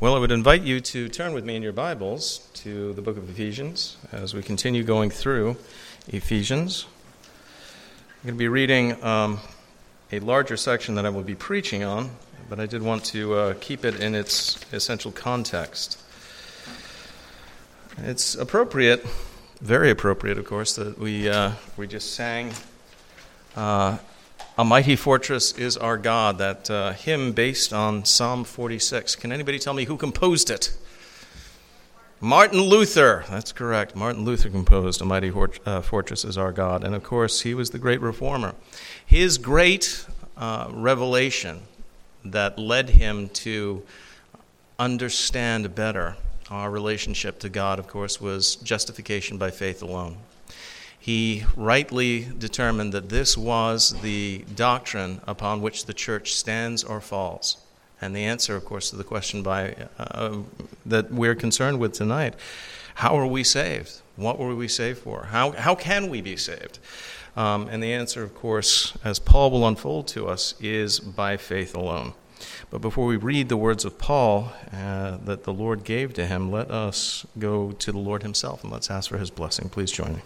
Well, I would invite you to turn with me in your Bibles to the book of Ephesians as we continue going through Ephesians. I'm going to be reading um, a larger section that I will be preaching on, but I did want to uh, keep it in its essential context. It's appropriate, very appropriate, of course, that we, uh, we just sang. Uh, a mighty fortress is our God, that uh, hymn based on Psalm 46. Can anybody tell me who composed it? Martin Luther. That's correct. Martin Luther composed A Mighty uh, Fortress is Our God. And of course, he was the great reformer. His great uh, revelation that led him to understand better our relationship to God, of course, was justification by faith alone he rightly determined that this was the doctrine upon which the church stands or falls. And the answer, of course, to the question by, uh, that we're concerned with tonight how are we saved? What were we saved for? How, how can we be saved? Um, and the answer, of course, as Paul will unfold to us, is by faith alone. But before we read the words of Paul uh, that the Lord gave to him, let us go to the Lord himself and let's ask for his blessing. Please join me.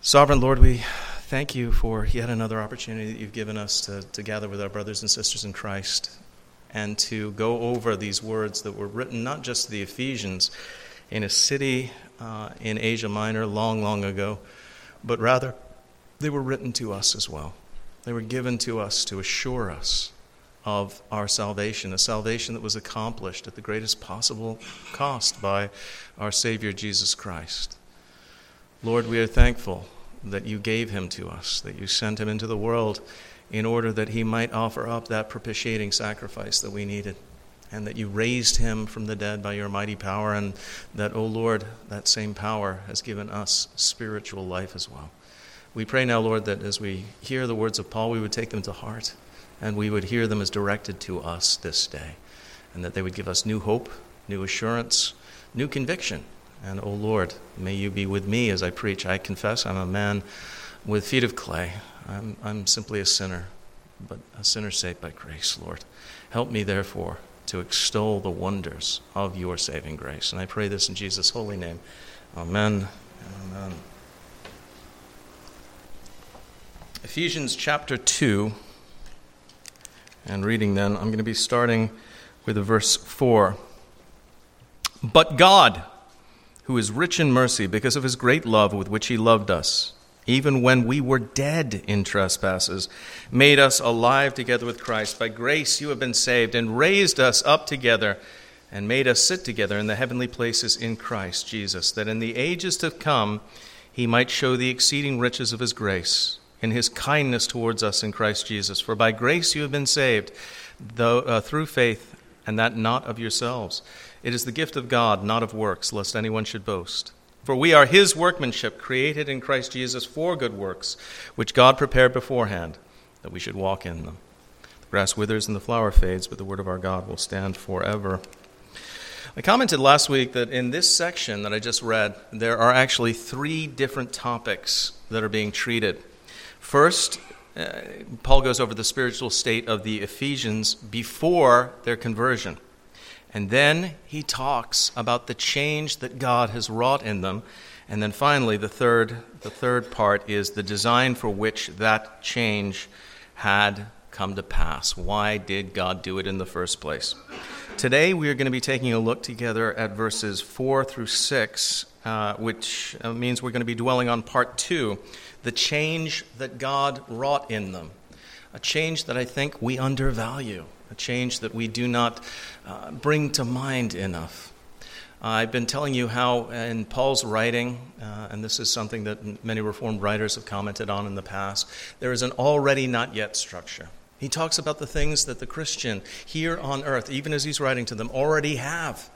Sovereign Lord, we thank you for yet another opportunity that you've given us to, to gather with our brothers and sisters in Christ and to go over these words that were written not just to the Ephesians in a city uh, in Asia Minor long, long ago, but rather they were written to us as well. They were given to us to assure us of our salvation, a salvation that was accomplished at the greatest possible cost by our Savior Jesus Christ. Lord, we are thankful that you gave him to us, that you sent him into the world in order that he might offer up that propitiating sacrifice that we needed, and that you raised him from the dead by your mighty power, and that, O oh Lord, that same power has given us spiritual life as well. We pray now, Lord, that as we hear the words of Paul, we would take them to heart, and we would hear them as directed to us this day, and that they would give us new hope, new assurance, new conviction and, O oh Lord, may you be with me as I preach. I confess I'm a man with feet of clay. I'm, I'm simply a sinner, but a sinner saved by grace, Lord. Help me, therefore, to extol the wonders of your saving grace. And I pray this in Jesus' holy name. Amen. Amen. Ephesians chapter 2, and reading then, I'm going to be starting with verse 4. But God, who is rich in mercy because of his great love with which he loved us, even when we were dead in trespasses, made us alive together with Christ. By grace you have been saved, and raised us up together, and made us sit together in the heavenly places in Christ Jesus, that in the ages to come he might show the exceeding riches of his grace in his kindness towards us in Christ Jesus. For by grace you have been saved, though, uh, through faith, and that not of yourselves. It is the gift of God, not of works, lest anyone should boast. For we are his workmanship, created in Christ Jesus for good works, which God prepared beforehand, that we should walk in them. The grass withers and the flower fades, but the word of our God will stand forever. I commented last week that in this section that I just read, there are actually three different topics that are being treated. First, uh, Paul goes over the spiritual state of the Ephesians before their conversion. And then he talks about the change that God has wrought in them. And then finally, the third, the third part is the design for which that change had come to pass. Why did God do it in the first place? Today, we are going to be taking a look together at verses 4 through 6, uh, which uh, means we're going to be dwelling on part 2 the change that God wrought in them. A change that I think we undervalue a change that we do not uh, bring to mind enough. Uh, I've been telling you how in Paul's writing, uh, and this is something that many Reformed writers have commented on in the past, there is an already not yet structure. He talks about the things that the Christian here on earth, even as he's writing to them, already have.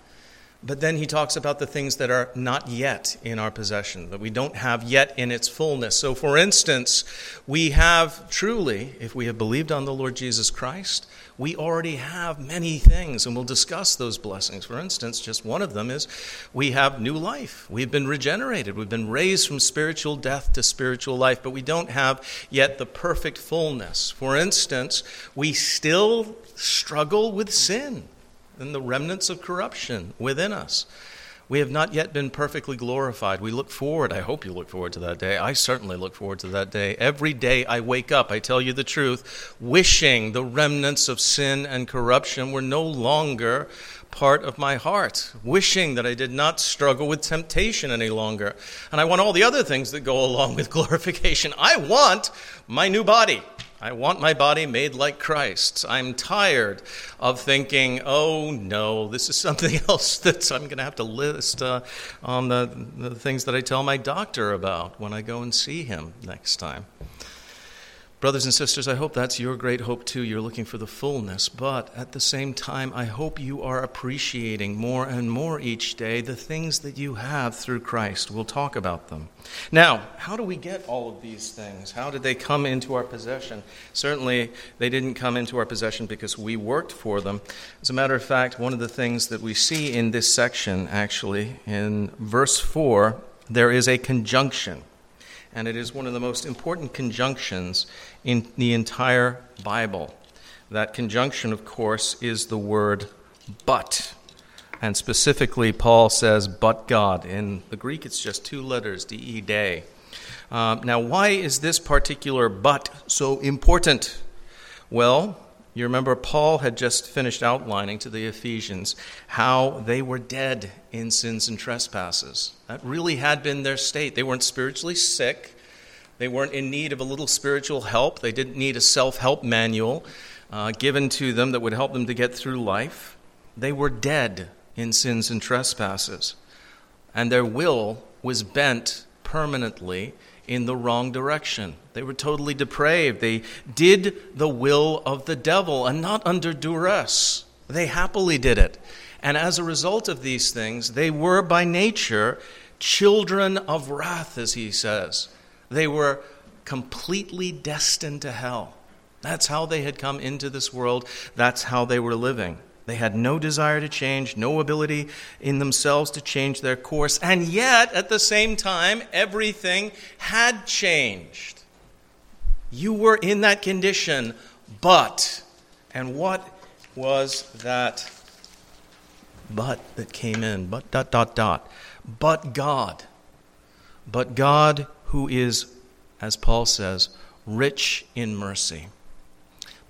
But then he talks about the things that are not yet in our possession, that we don't have yet in its fullness. So, for instance, we have truly, if we have believed on the Lord Jesus Christ, we already have many things, and we'll discuss those blessings. For instance, just one of them is we have new life. We've been regenerated. We've been raised from spiritual death to spiritual life, but we don't have yet the perfect fullness. For instance, we still struggle with sin. And the remnants of corruption within us. We have not yet been perfectly glorified. We look forward, I hope you look forward to that day. I certainly look forward to that day. Every day I wake up, I tell you the truth, wishing the remnants of sin and corruption were no longer part of my heart, wishing that I did not struggle with temptation any longer. And I want all the other things that go along with glorification. I want my new body. I want my body made like Christ's. I'm tired of thinking, oh no, this is something else that I'm going to have to list uh, on the, the things that I tell my doctor about when I go and see him next time. Brothers and sisters, I hope that's your great hope too. You're looking for the fullness, but at the same time, I hope you are appreciating more and more each day the things that you have through Christ. We'll talk about them. Now, how do we get all of these things? How did they come into our possession? Certainly, they didn't come into our possession because we worked for them. As a matter of fact, one of the things that we see in this section, actually, in verse 4, there is a conjunction and it is one of the most important conjunctions in the entire Bible. That conjunction, of course, is the word but. And specifically, Paul says, but God. In the Greek, it's just two letters, D E day. Uh, now, why is this particular but so important? Well, you remember Paul had just finished outlining to the Ephesians how they were dead in sins and trespasses. That really had been their state. They weren't spiritually sick, they weren't in need of a little spiritual help, they didn't need a self help manual uh, given to them that would help them to get through life. They were dead in sins and trespasses, and their will was bent permanently in the wrong direction. They were totally depraved. They did the will of the devil and not under duress. They happily did it. And as a result of these things, they were by nature children of wrath, as he says. They were completely destined to hell. That's how they had come into this world, that's how they were living. They had no desire to change, no ability in themselves to change their course, and yet, at the same time, everything had changed. You were in that condition, but, and what was that but that came in? But, dot, dot, dot. But God. But God, who is, as Paul says, rich in mercy.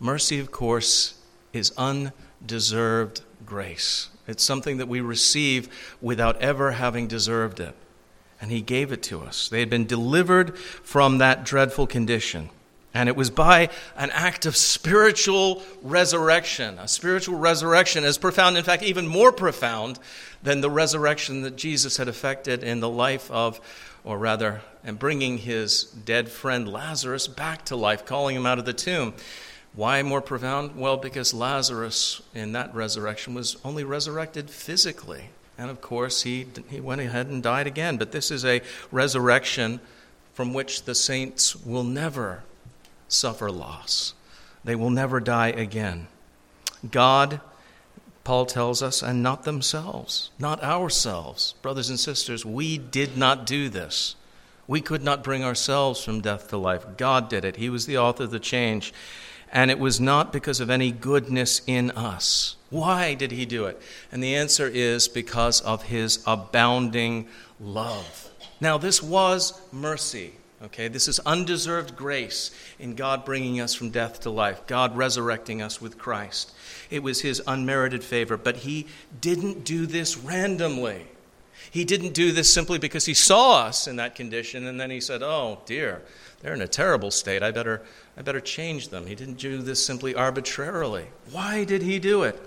Mercy, of course, is unconditional deserved grace. It's something that we receive without ever having deserved it. And He gave it to us. They had been delivered from that dreadful condition. And it was by an act of spiritual resurrection, a spiritual resurrection as profound, in fact, even more profound than the resurrection that Jesus had effected in the life of, or rather, and bringing his dead friend Lazarus back to life, calling him out of the tomb. Why more profound? Well, because Lazarus in that resurrection was only resurrected physically. And of course, he, he went ahead and died again. But this is a resurrection from which the saints will never suffer loss, they will never die again. God, Paul tells us, and not themselves, not ourselves. Brothers and sisters, we did not do this. We could not bring ourselves from death to life. God did it. He was the author of the change and it was not because of any goodness in us. Why did he do it? And the answer is because of his abounding love. Now, this was mercy. Okay, this is undeserved grace in God bringing us from death to life, God resurrecting us with Christ. It was His unmerited favor, but He didn't do this randomly. He didn't do this simply because He saw us in that condition and then He said, Oh, dear, they're in a terrible state. I better I better change them. He didn't do this simply arbitrarily. Why did he do it?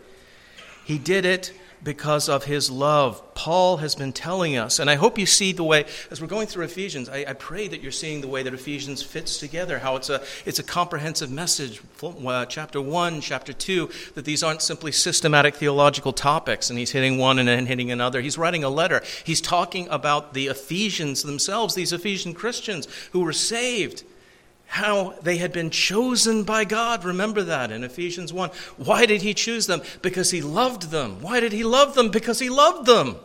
He did it because of his love. Paul has been telling us, and I hope you see the way, as we're going through Ephesians, I, I, pray that you're seeing the way that Ephesians fits together, how it's a, it's a comprehensive message, uh, chapter 1, chapter 2, that these aren't simply systematic theological topics, and he's hitting one and then hitting another. He's writing a letter. He's talking about the Ephesians themselves, these Ephesian Christians who were saved how they had been chosen by God. Remember that in Ephesians 1. Why did he choose them? Because he loved them. Why did he love them? Because he loved them.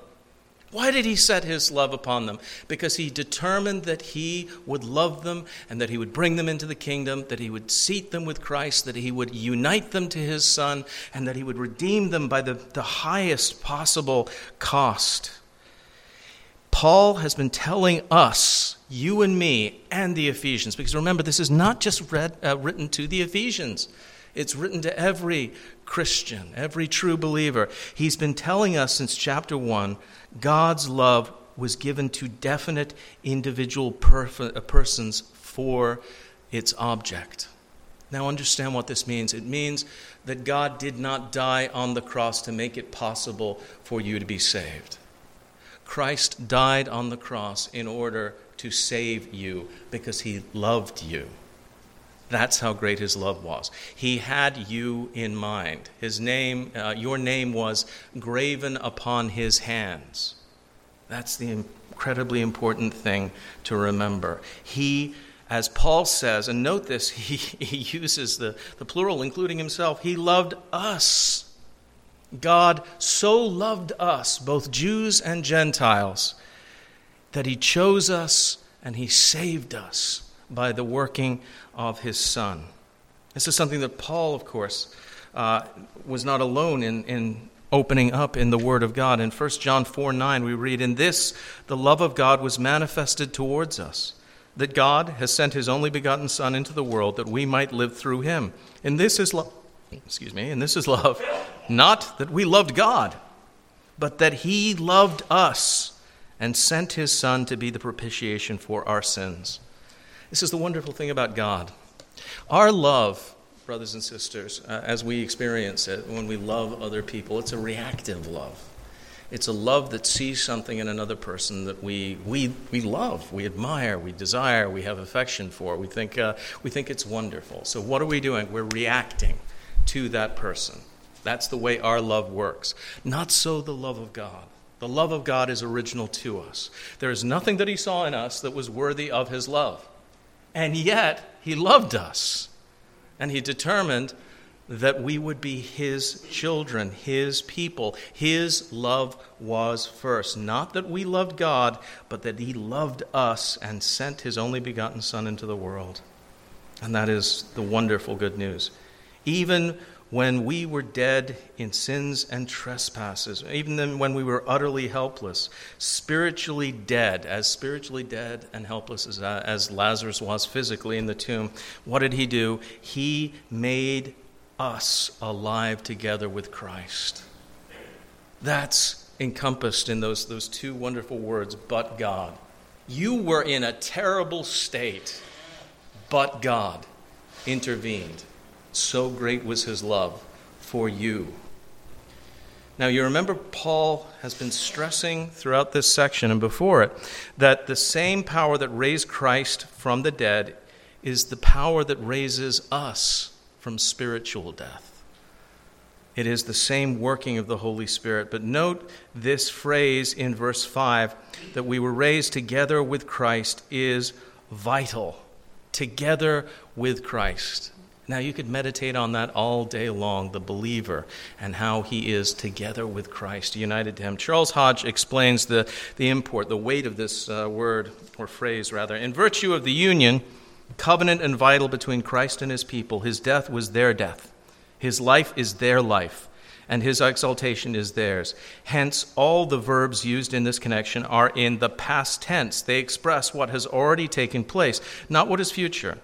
Why did he set his love upon them? Because he determined that he would love them and that he would bring them into the kingdom, that he would seat them with Christ, that he would unite them to his Son, and that he would redeem them by the, the highest possible cost. Paul has been telling us, you and me, and the Ephesians, because remember, this is not just read, uh, written to the Ephesians. It's written to every Christian, every true believer. He's been telling us since chapter 1 God's love was given to definite individual perf- uh, persons for its object. Now, understand what this means. It means that God did not die on the cross to make it possible for you to be saved. Christ died on the cross in order to save you because he loved you. That's how great his love was. He had you in mind. His name, uh, your name was graven upon his hands. That's the incredibly important thing to remember. He, as Paul says, and note this, he, he uses the, the plural, including himself, he loved us. God so loved us, both Jews and Gentiles, that he chose us and he saved us by the working of his Son. This is something that Paul, of course, uh, was not alone in, in opening up in the Word of God. In 1 John 4 9, we read, In this the love of God was manifested towards us, that God has sent his only begotten Son into the world that we might live through him. And this is love. Excuse me, and this is love, not that we loved God, but that he loved us and sent his Son to be the propitiation for our sins. This is the wonderful thing about God. Our love, brothers and sisters, uh, as we experience it when we love other people, it's a reactive love. It's a love that sees something in another person that we, we, we love, we admire, we desire, we have affection for. We think, uh, we think it's wonderful. So, what are we doing? We're reacting to that person. That's the way our love works. Not so the love of God. The love of God is original to us. There is nothing that He saw in us that was worthy of His love. And yet, He loved us. And He determined that we would be His children, His people. His love was first. Not that we loved God, but that He loved us and sent His only begotten Son into the world. And that is the wonderful good news. Even when we were dead in sins and trespasses, even then when we were utterly helpless, spiritually dead, as spiritually dead and helpless as, uh, as Lazarus was physically in the tomb, what did he do? He made us alive together with Christ. That's encompassed in those, those two wonderful words, but God. You were in a terrible state, but God intervened so great was his love for you. Now, you remember Paul has been stressing throughout this section and before it that the same power that raised Christ from the dead is the power that raises us from spiritual death. It is the same working of the Holy Spirit. But note this phrase in verse 5 that we were raised together with Christ is vital. Together with Christ. Now, you could meditate on that all day long, the believer, and how he is together with Christ, united to him. Charles Hodge explains the, the import, the weight of this uh, word, or phrase rather. In virtue of the union, covenant and vital between Christ and his people, his death was their death, his life is their life, and his exaltation is theirs. Hence, all the verbs used in this connection are in the past tense. They express what has already taken place, not what is future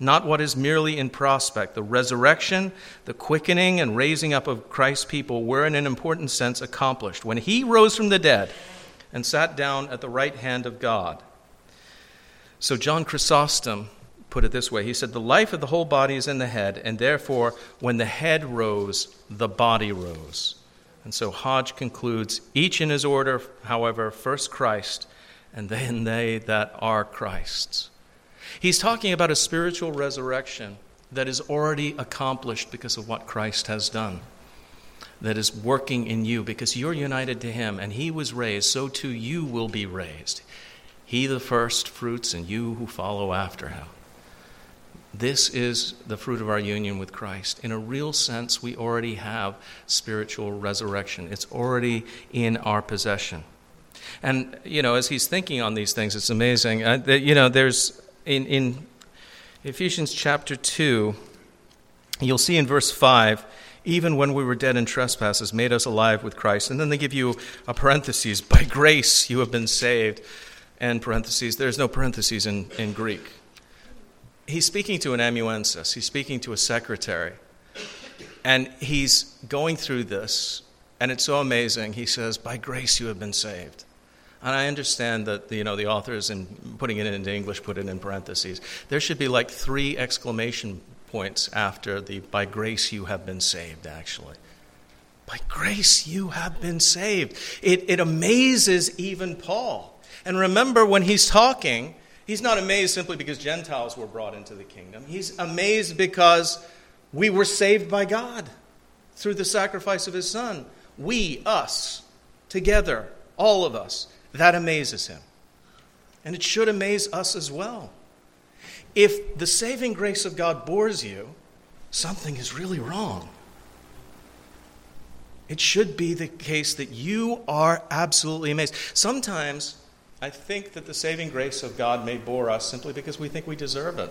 not what is merely in prospect. The resurrection, the quickening, and raising up of Christ's people were, in an important sense, accomplished when he rose from the dead and sat down at the right hand of God. So, John Chrysostom put it this way He said, The life of the whole body is in the head, and therefore, when the head rose, the body rose. And so Hodge concludes, each in his order, however, first Christ, and then they that are Christ's. He's talking about a spiritual resurrection that is already accomplished because of what Christ has done, that is working in you because you're united to Him and He was raised, so too you will be raised. He the first fruits, and you who follow after Him. This is the fruit of our union with Christ. In a real sense, we already have spiritual resurrection, it's already in our possession. And, you know, as he's thinking on these things, it's amazing. Uh, that, you know, there's in, in Ephesians chapter 2, you'll see in verse 5, even when we were dead in trespasses, made us alive with Christ. And then they give you a parenthesis, by grace you have been saved. And parentheses, there's no parentheses in, in Greek. He's speaking to an amanuensis, he's speaking to a secretary. And he's going through this, and it's so amazing. He says, By grace you have been saved. And I understand that you know the authors, in putting it into English, put it in parentheses. There should be like three exclamation points after the "by grace you have been saved." Actually, by grace you have been saved. It, it amazes even Paul. And remember, when he's talking, he's not amazed simply because Gentiles were brought into the kingdom. He's amazed because we were saved by God through the sacrifice of His Son. We, us, together, all of us. That amazes him. And it should amaze us as well. If the saving grace of God bores you, something is really wrong. It should be the case that you are absolutely amazed. Sometimes I think that the saving grace of God may bore us simply because we think we deserve it.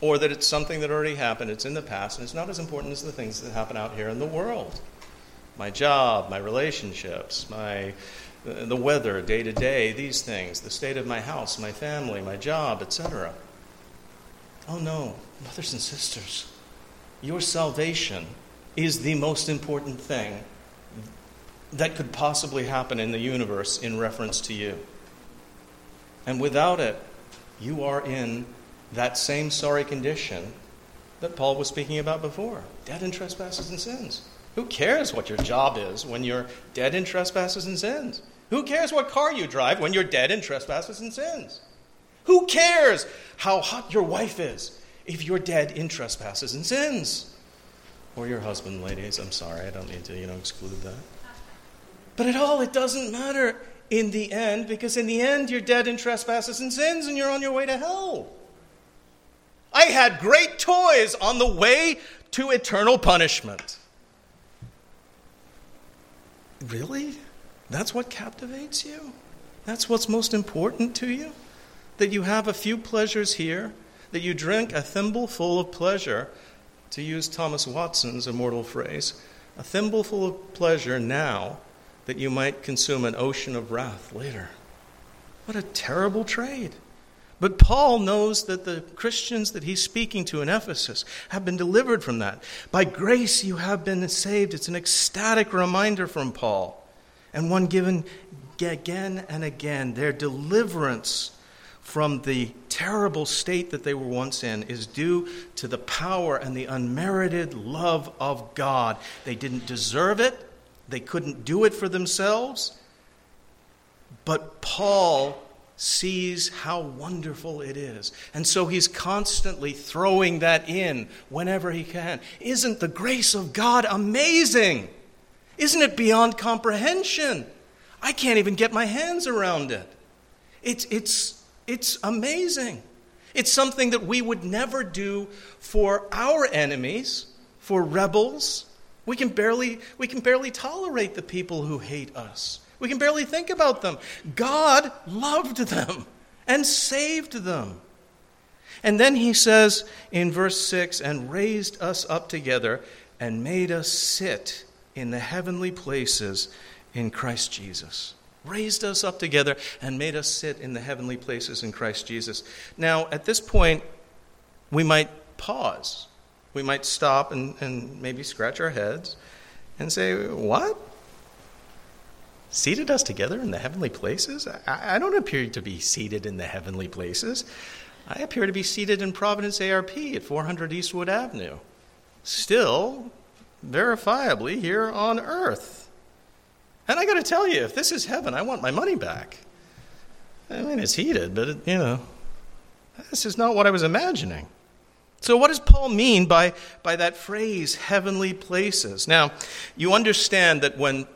Or that it's something that already happened, it's in the past, and it's not as important as the things that happen out here in the world. My job, my relationships, my the weather day to day, these things, the state of my house, my family, my job, etc. Oh no, brothers and sisters, your salvation is the most important thing that could possibly happen in the universe in reference to you. And without it, you are in that same sorry condition that Paul was speaking about before dead in trespasses and sins. Who cares what your job is when you're dead in trespasses and sins? Who cares what car you drive when you're dead in trespasses and sins? Who cares how hot your wife is if you're dead in trespasses and sins? Or your husband, ladies. I'm sorry, I don't need to, you know, exclude that. But at all, it doesn't matter in the end, because in the end, you're dead in trespasses and sins and you're on your way to hell. I had great toys on the way to eternal punishment. Really? That's what captivates you? That's what's most important to you? That you have a few pleasures here, that you drink a thimbleful of pleasure, to use Thomas Watson's immortal phrase, a thimbleful of pleasure now, that you might consume an ocean of wrath later. What a terrible trade. But Paul knows that the Christians that he's speaking to in Ephesus have been delivered from that. By grace you have been saved. It's an ecstatic reminder from Paul and one given again and again. Their deliverance from the terrible state that they were once in is due to the power and the unmerited love of God. They didn't deserve it, they couldn't do it for themselves. But Paul sees how wonderful it is. And so he's constantly throwing that in whenever he can. Isn't the grace of God amazing? Isn't it beyond comprehension? I can't even get my hands around it. It's, it's, it's amazing. It's something that we would never do for our enemies, for rebels. We can barely, we can barely tolerate the people who hate us. We can barely think about them. God loved them and saved them. And then he says in verse 6 and raised us up together and made us sit in the heavenly places in Christ Jesus. Raised us up together and made us sit in the heavenly places in Christ Jesus. Now, at this point, we might pause. We might stop and, and maybe scratch our heads and say, What? Seated us together in the heavenly places? I, I, don't appear to be seated in the heavenly places. I appear to be seated in Providence ARP at 400 Eastwood Avenue, still verifiably here on earth. And I got to tell you, if this is heaven, I want my money back. I mean, it's heated, but, it, you know, this is not what I was imagining. So, what does Paul mean by, by that phrase, heavenly places? Now, you understand that when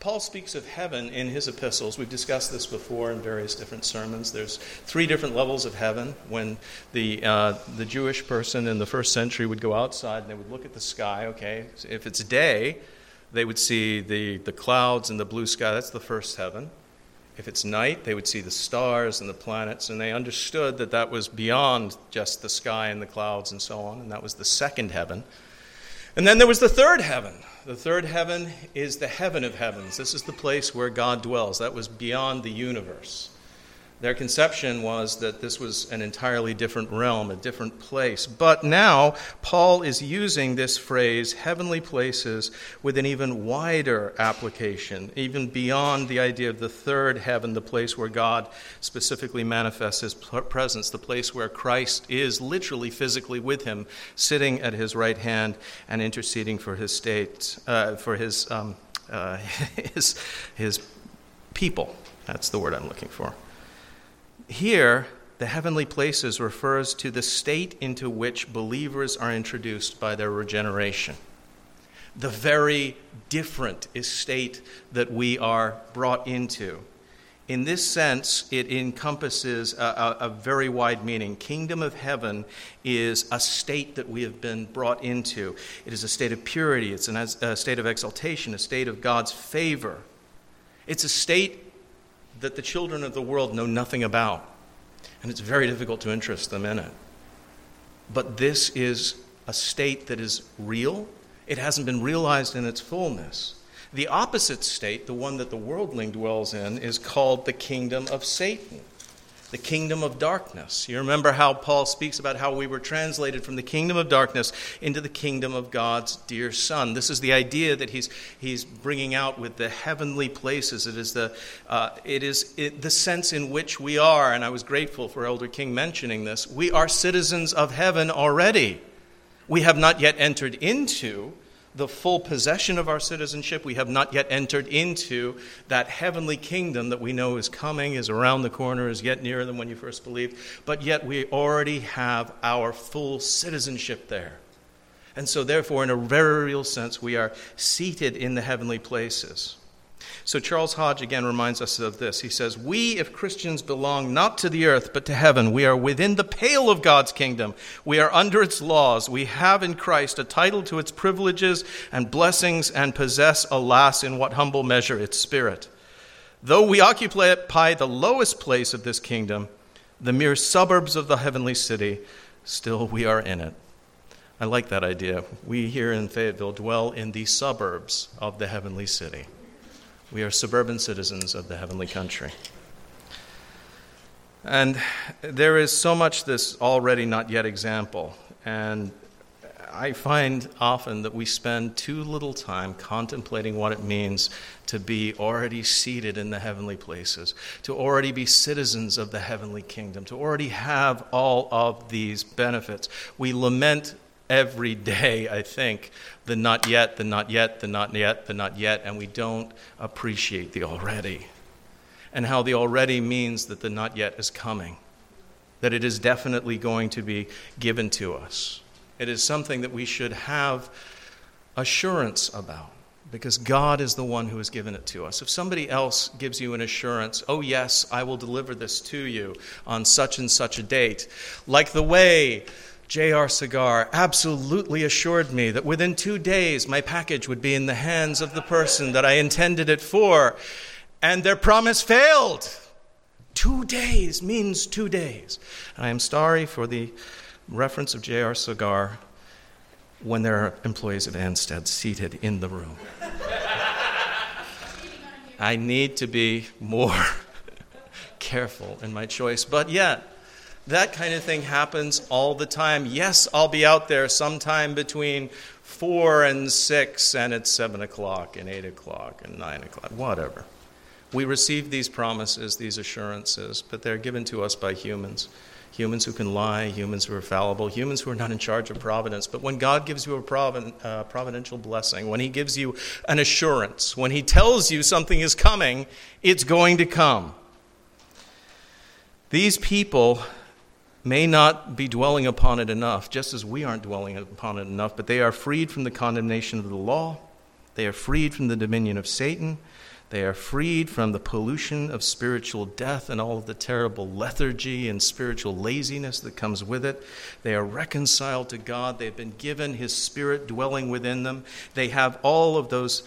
Paul speaks of heaven in his epistles. We've discussed this before in various different sermons. There's three different levels of heaven. When the, uh, the Jewish person in the first century would go outside and they would look at the sky, okay, if it's day, they would see the, the clouds and the blue sky. That's the first heaven. If it's night, they would see the stars and the planets, and they understood that that was beyond just the sky and the clouds and so on, and that was the second heaven. And then there was the third heaven. The third heaven is the heaven of heavens. This is the place where God dwells. That was beyond the universe. Their conception was that this was an entirely different realm, a different place. But now, Paul is using this phrase, heavenly places, with an even wider application, even beyond the idea of the third heaven, the place where God specifically manifests his presence, the place where Christ is literally physically with him, sitting at his right hand and interceding for his state, uh, for his, um, uh, his, his people. That's the word I'm looking for. Here, the heavenly places refers to the state into which believers are introduced by their regeneration. The very different state that we are brought into. In this sense, it encompasses a, a, a, very wide meaning. Kingdom of heaven is a state that we have been brought into. It is a state of purity, it's an, a state of exaltation, a state of God's favor. It's a state that the children of the world know nothing about. And it's very difficult to interest them in it. But this is a state that is real, it hasn't been realized in its fullness. The opposite state, the one that the worldling dwells in, is called the kingdom of Satan the kingdom of darkness. You remember how Paul speaks about how we were translated from the kingdom of darkness into the kingdom of God's dear Son. This is the idea that he's, he's bringing out with the heavenly places. It is, the, uh, it is it, the sense in which we are, and I was grateful for Elder King mentioning this. We are citizens of heaven already. We have not yet entered into the full possession of our citizenship. We have not yet entered into that heavenly kingdom that we know is coming, is around the corner, is yet nearer than when you first believed, but yet we already have our full citizenship there. And so, therefore, in a very real sense, we are seated in the heavenly places. So Charles Hodge again reminds us of this. He says, We, if Christians, belong not to the earth, but to heaven. We are within the pale of God's kingdom. We are under its laws. We have in Christ a title to its privileges and blessings, and possess, alas, in what humble measure, its spirit. Though we occupy the lowest place of this kingdom, the mere suburbs of the heavenly city, still we are in it. I like that idea. We here in Fayetteville dwell in the suburbs of the heavenly city. We are suburban citizens of the heavenly country. And there is so much this already not yet example. And I find often that we spend too little time contemplating what it means to be already seated in the heavenly places, to already be citizens of the heavenly kingdom, to already have all of these benefits. We lament every day, I think, the not yet, the not yet, the not yet, the not yet, and we don't appreciate the already. And how the already means that the not yet is coming, that it is definitely going to be given to us. It is something that we should have assurance about because God is the one who has given it to us. If somebody else gives you an assurance, oh, yes, I will deliver this to you on such and such a date, like the way J.R. Cigar absolutely assured me that within two days my package would be in the hands of the person that I intended it for, and their promise failed. Two days means two days. I am sorry for the reference of J.R. Cigar when there are employees of Ansted seated in the room. I need to be more careful in my choice, but yet, that kind of thing happens all the time. Yes, I'll be out there sometime between 4 and 6, and it's 7 o'clock, and 8 o'clock, and 9 o'clock, whatever. We receive these promises, these assurances, but they're given to us by humans. Humans who can lie, humans who are fallible, humans who are not in charge of providence. But when God gives you a uh, providential blessing, when He gives you an assurance, when He tells you something is coming, it's going to come. These people may not be dwelling upon it enough, just as we aren't dwelling upon it enough, but they are freed from the condemnation of the law. They are freed from the dominion of Satan. They are freed from the pollution of spiritual death and all of the terrible lethargy and spiritual laziness that comes with it. They are reconciled to God. They've been given His Spirit dwelling within them. They have all of those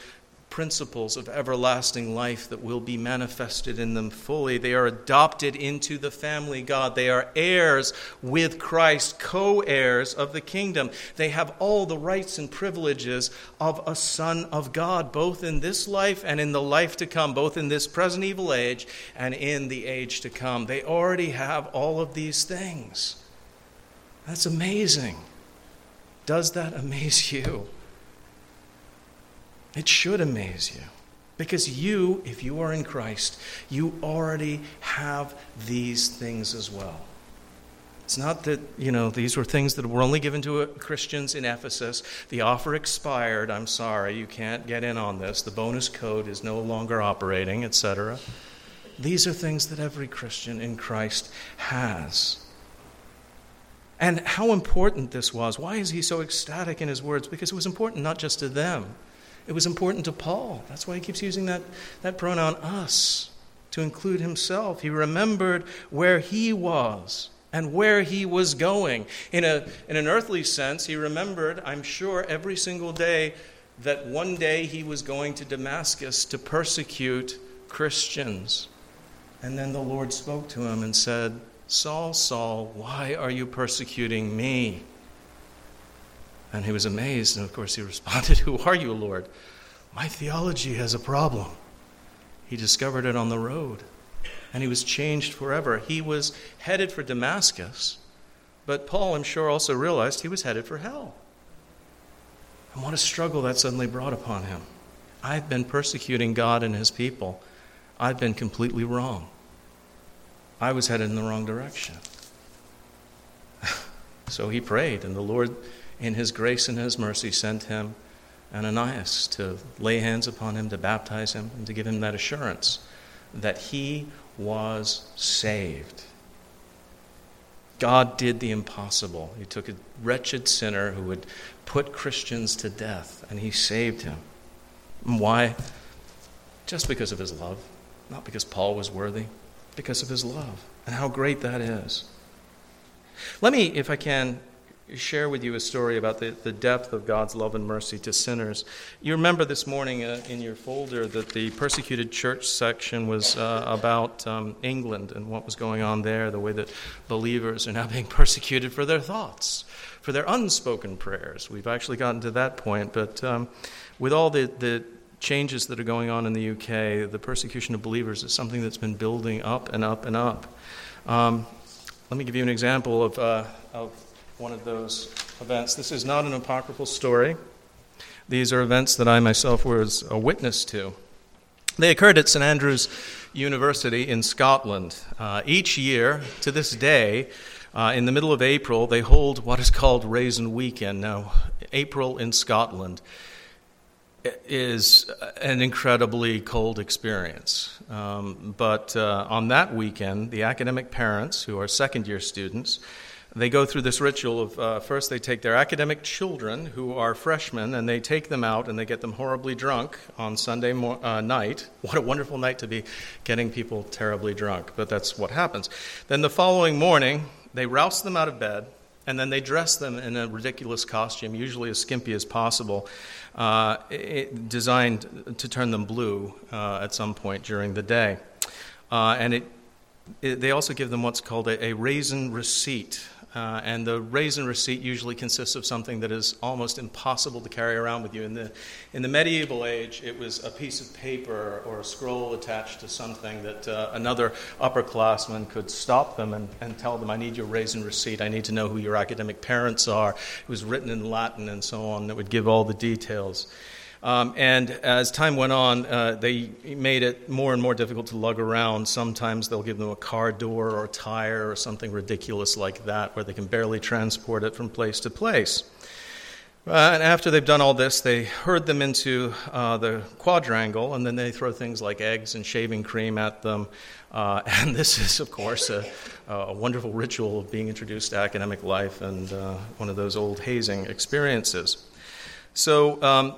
principles of everlasting life that will be manifested in them fully. They are adopted into the family God. They are heirs with Christ, co heirs of the kingdom. They have all the rights and privileges of a son of God, both in this life and in the life to come, both in this present evil age and in the age to come. They already have all of these things. That's amazing. Does that amaze you? It should amaze you. Because you, if you are in Christ, you already have these things as well. It's not that, you know, these were things that were only given to uh, Christians in Ephesus. The offer expired. I'm sorry, you can't get in on this. The bonus code is no longer operating, etc. These are things that every Christian in Christ has. And how important this was. Why is he so ecstatic in his words? Because it was important not just to them, it was important to Paul. That's why he keeps using that, that pronoun us to include himself. He remembered where he was and where he was going. In, a, in an earthly sense, he remembered, I'm sure, every single day that one day he was going to Damascus to persecute Christians. And then the Lord spoke to him and said, Saul, Saul, why are you persecuting me? And he was amazed, and of course he responded, Who are you, Lord? My theology has a problem. He discovered it on the road, and he was changed forever. He was headed for Damascus, but Paul, I'm sure, also realized he was headed for hell. And what a struggle that suddenly brought upon him. I've been persecuting God and his people. I've been completely wrong. I was headed in the wrong direction. so he prayed, and the Lord in his grace and his mercy, sent him Ananias to lay hands upon him, to baptize him, and to give him that assurance that he was saved. God did the impossible. He took a wretched sinner who would put Christians to death, and he saved him. Why? Just because of his love. Not because Paul was worthy, because of his love. And how great that is. Let me, if I can, share with you a story about the, the depth of God's love and mercy to sinners. You remember this morning uh, in your folder that the persecuted church section was uh, about um, England and what was going on there, the way that believers are now being persecuted for their thoughts, for their unspoken prayers. We've actually gotten to that point, but um, with all the, the changes that are going on in the UK, the persecution of believers is something that's been building up and up and up. Um, let me give you an example of, uh, of one of those events. This is not an apocryphal story. These are events that I myself was a witness to. They occurred at St Andrews University in Scotland. Uh, each year, to this day, uh, in the middle of April, they hold what is called Raisin Weekend. Now, April in Scotland is an incredibly cold experience. Um, but uh, on that weekend, the academic parents, who are second year students, they go through this ritual of uh, first they take their academic children who are freshmen and they take them out and they get them horribly drunk on Sunday mo- uh, night. What a wonderful night to be getting people terribly drunk, but that's what happens. Then the following morning, they rouse them out of bed and then they dress them in a ridiculous costume, usually as skimpy as possible, uh, it, designed to turn them blue uh, at some point during the day. Uh, and it, it, they also give them what's called a, a raisin receipt. Uh, and the raisin receipt usually consists of something that is almost impossible to carry around with you. In the, in the medieval age, it was a piece of paper or a scroll attached to something that uh, another upperclassman could stop them and, and tell them, I need your raisin receipt. I need to know who your academic parents are. It was written in Latin and so on. That would give all the details. Um, and as time went on, uh, they made it more and more difficult to lug around. Sometimes they'll give them a car door or a tire or something ridiculous like that where they can barely transport it from place to place. Uh, and after they've done all this, they herd them into uh, the quadrangle, and then they throw things like eggs and shaving cream at them. Uh, and this is, of course, a, a, wonderful ritual of being introduced to academic life and uh, one of those old hazing experiences. So, um,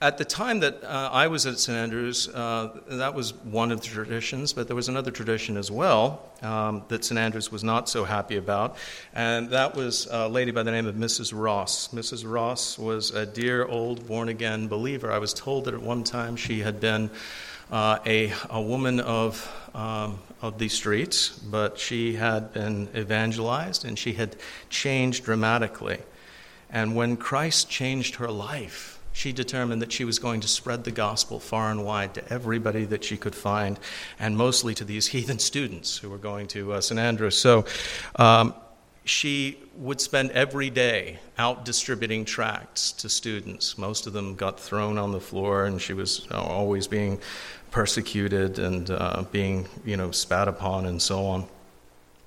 at the time that uh, I was at St. Andrews, uh, that was one of the traditions, but there was another tradition as well um, that St. Andrews was not so happy about, and that was a lady by the name of Mrs. Ross. Mrs. Ross was a dear old born again believer. I was told that at one time she had been uh, a, a woman of, um, of the streets, but she had been evangelized and she had changed dramatically. And when Christ changed her life, she determined that she was going to spread the gospel far and wide to everybody that she could find, and mostly to these heathen students who were going to uh, St. Andrews. So um, she would spend every day out distributing tracts to students. Most of them got thrown on the floor, and she was always being persecuted and uh, being, you know, spat upon and so on.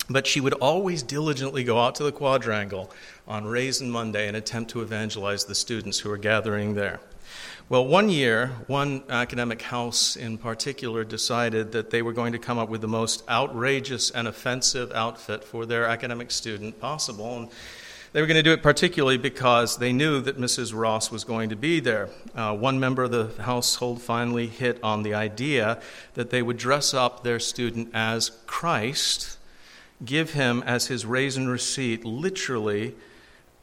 But she would always diligently go out to the quadrangle on Raisin Monday and attempt to evangelize the students who were gathering there. Well, one year, one academic house in particular decided that they were going to come up with the most outrageous and offensive outfit for their academic student possible. And they were going to do it particularly because they knew that Mrs. Ross was going to be there. Uh, one member of the household finally hit on the idea that they would dress up their student as Christ give him as his raisin receipt literally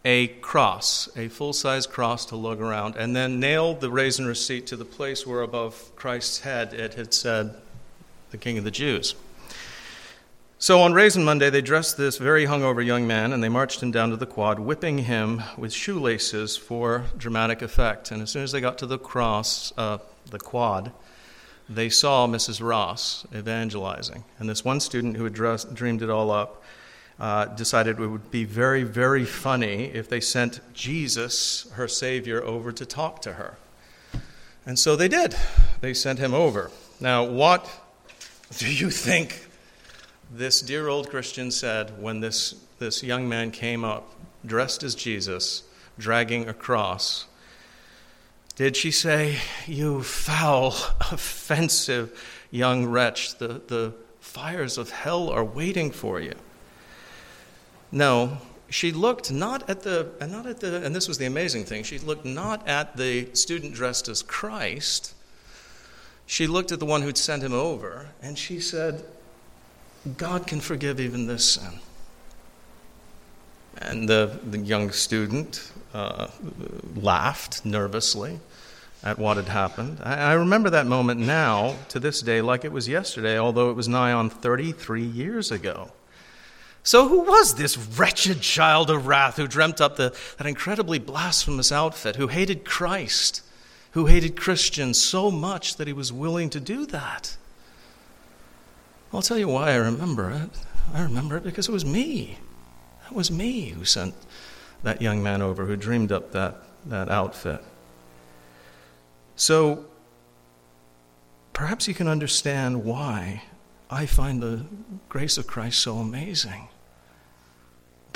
a cross, a full size cross to lug around, and then nailed the raisin receipt to the place where above Christ's head it had said, the King of the Jews. So on Raisin Monday, they dressed this very hungover young man and they marched him down to the quad, whipping him with shoelaces for dramatic effect. And as soon as they got to the cross, uh, the quad, they saw Mrs. Ross evangelizing. And this one student who had dressed, dreamed it all up uh, decided it would be very, very funny if they sent Jesus, her Savior, over to talk to her. And so they did. They sent him over. Now, what do you think this dear old Christian said when this, this young man came up, dressed as Jesus, dragging a cross? Did she say, You foul, offensive young wretch, the, the fires of hell are waiting for you? No, she looked not at the, and not at the, and this was the amazing thing, she looked not at the student dressed as Christ. She looked at the one who'd sent him over, and she said, God can forgive even this sin. And the, the young student uh, laughed nervously at what had happened. I, I remember that moment now, to this day, like it was yesterday, although it was nigh on 33 years ago. So, who was this wretched child of wrath who dreamt up the, that incredibly blasphemous outfit, who hated Christ, who hated Christians so much that he was willing to do that? I'll tell you why I remember it. I remember it because it was me. That was me who sent that young man over who dreamed up that, that outfit. So, perhaps you can understand why I find the grace of Christ so amazing.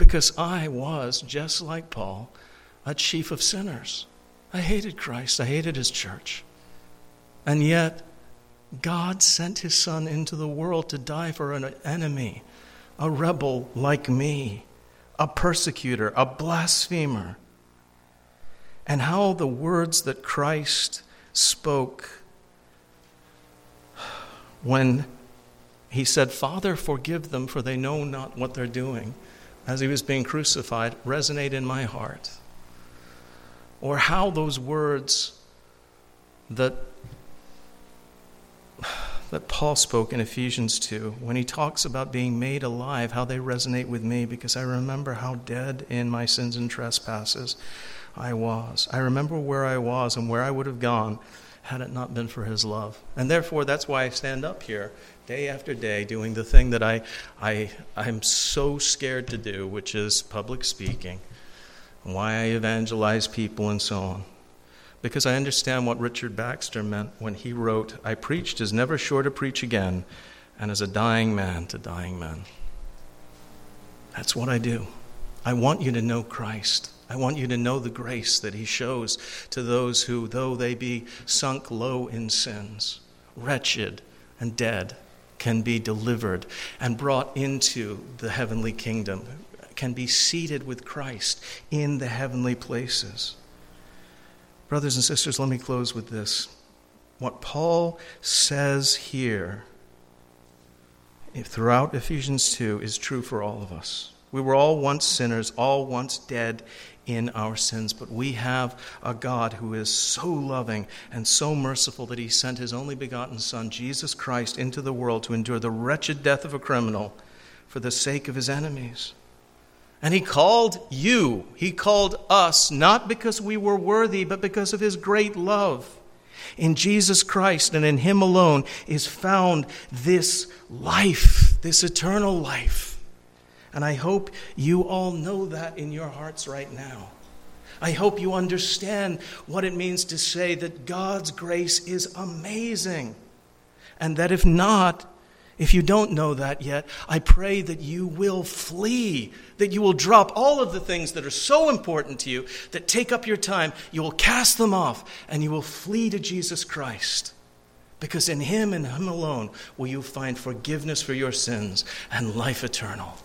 Because I was, just like Paul, a chief of sinners. I hated Christ, I hated his church. And yet, God sent his son into the world to die for an enemy, a rebel like me a persecutor, a blasphemer. And how the words that Christ spoke when he said, Father, forgive them, for they know not what they're doing, as he was being crucified, resonate in my heart. Or how those words that that Paul spoke in Ephesians 2 when he talks about being made alive, how they resonate with me because I remember how dead in my sins and trespasses I was. I remember where I was and where I would have gone had it not been for his love. And therefore, that's why I stand up here day after day doing the thing that I, I, I'm so scared to do, which is public speaking, why I evangelize people and so on because I understand what Richard Baxter meant when he wrote, I preached as never sure to preach again, and as a dying man to dying men. That's what I do. I want you to know Christ. I want you to know the grace that he shows to those who, though they be sunk low in sins, wretched and dead, can be delivered and brought into the heavenly kingdom, can be seated with Christ in the heavenly places. Brothers and sisters, let me close with this. What Paul says here throughout Ephesians 2 is true for all of us. We were all once sinners, all once dead in our sins, but we have a God who is so loving and so merciful that he sent his only begotten Son, Jesus Christ, into the world to endure the wretched death of a criminal for the sake of his enemies. And he called you, he called us, not because we were worthy, but because of his great love. In Jesus Christ and in him alone is found this life, this eternal life. And I hope you all know that in your hearts right now. I hope you understand what it means to say that God's grace is amazing. And that if not, if you don't know that yet, I pray that you will flee, that you will drop all of the things that are so important to you, that take up your time, you will cast them off, and you will flee to Jesus Christ. Because in Him and Him alone will you find forgiveness for your sins and life eternal.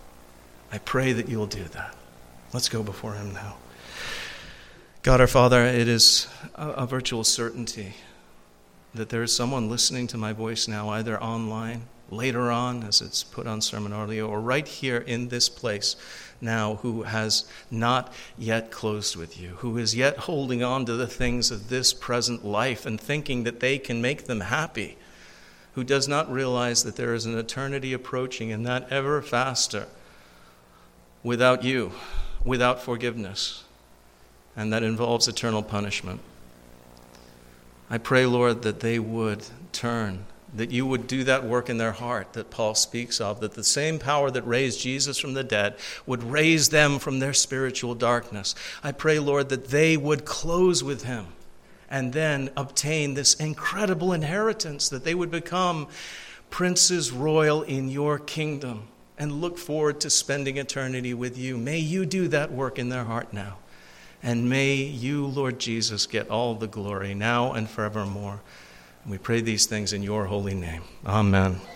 I pray that you will do that. Let's go before Him now. God our Father, it is a, a virtual certainty that there is someone listening to my voice now, either online later on as it's put on Sermon Audio, or right here in this place now who has not yet closed with you, who is yet holding on to the things of this present life and thinking that they can make them happy, who does not realize that there is an eternity approaching and that ever faster without you, without forgiveness, and that involves eternal punishment. I pray, Lord, that they would turn that you would do that work in their heart that Paul speaks of, that the same power that raised Jesus from the dead would raise them from their spiritual darkness. I pray, Lord, that they would close with him and then obtain this incredible inheritance, that they would become princes royal in your kingdom and look forward to spending eternity with you. May you do that work in their heart now. And may you, Lord Jesus, get all the glory now and forevermore. We pray these things in your holy name. Amen.